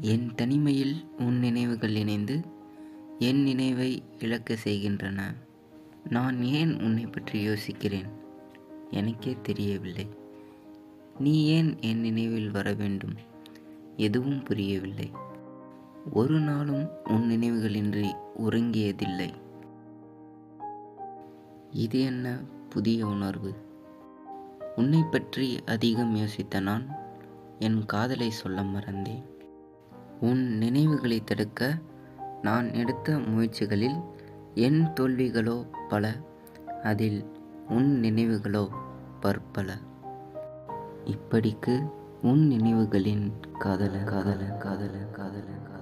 என் தனிமையில் உன் நினைவுகள் இணைந்து என் நினைவை இழக்க செய்கின்றன. நான் ஏன் உன்னை பற்றி யோசிக்கிறேன்? எனக்கே தெரியவில்லை. நீ ஏன் என் நினைவில் வர வேண்டும்? எதுவும் புரியவில்லை. ஒரு நாளும் உன் நினைவுகளின்றி உறங்கியதில்லை. இது என்ன புதிய உணர்வு? உன்னை பற்றி அதிகம் யோசித்த நான் என் காதலை சொல்ல மறந்தேன். உன் நினைவுகளை தடுக்க நான் எடுத்த முயற்சிகளில் என் தோல்விகளோ பல அதில் உன் நினைவுகளோ பற்பல. இப்படிக்கு உன் நினைவுகளின் காதல காதல காதல காதல காதல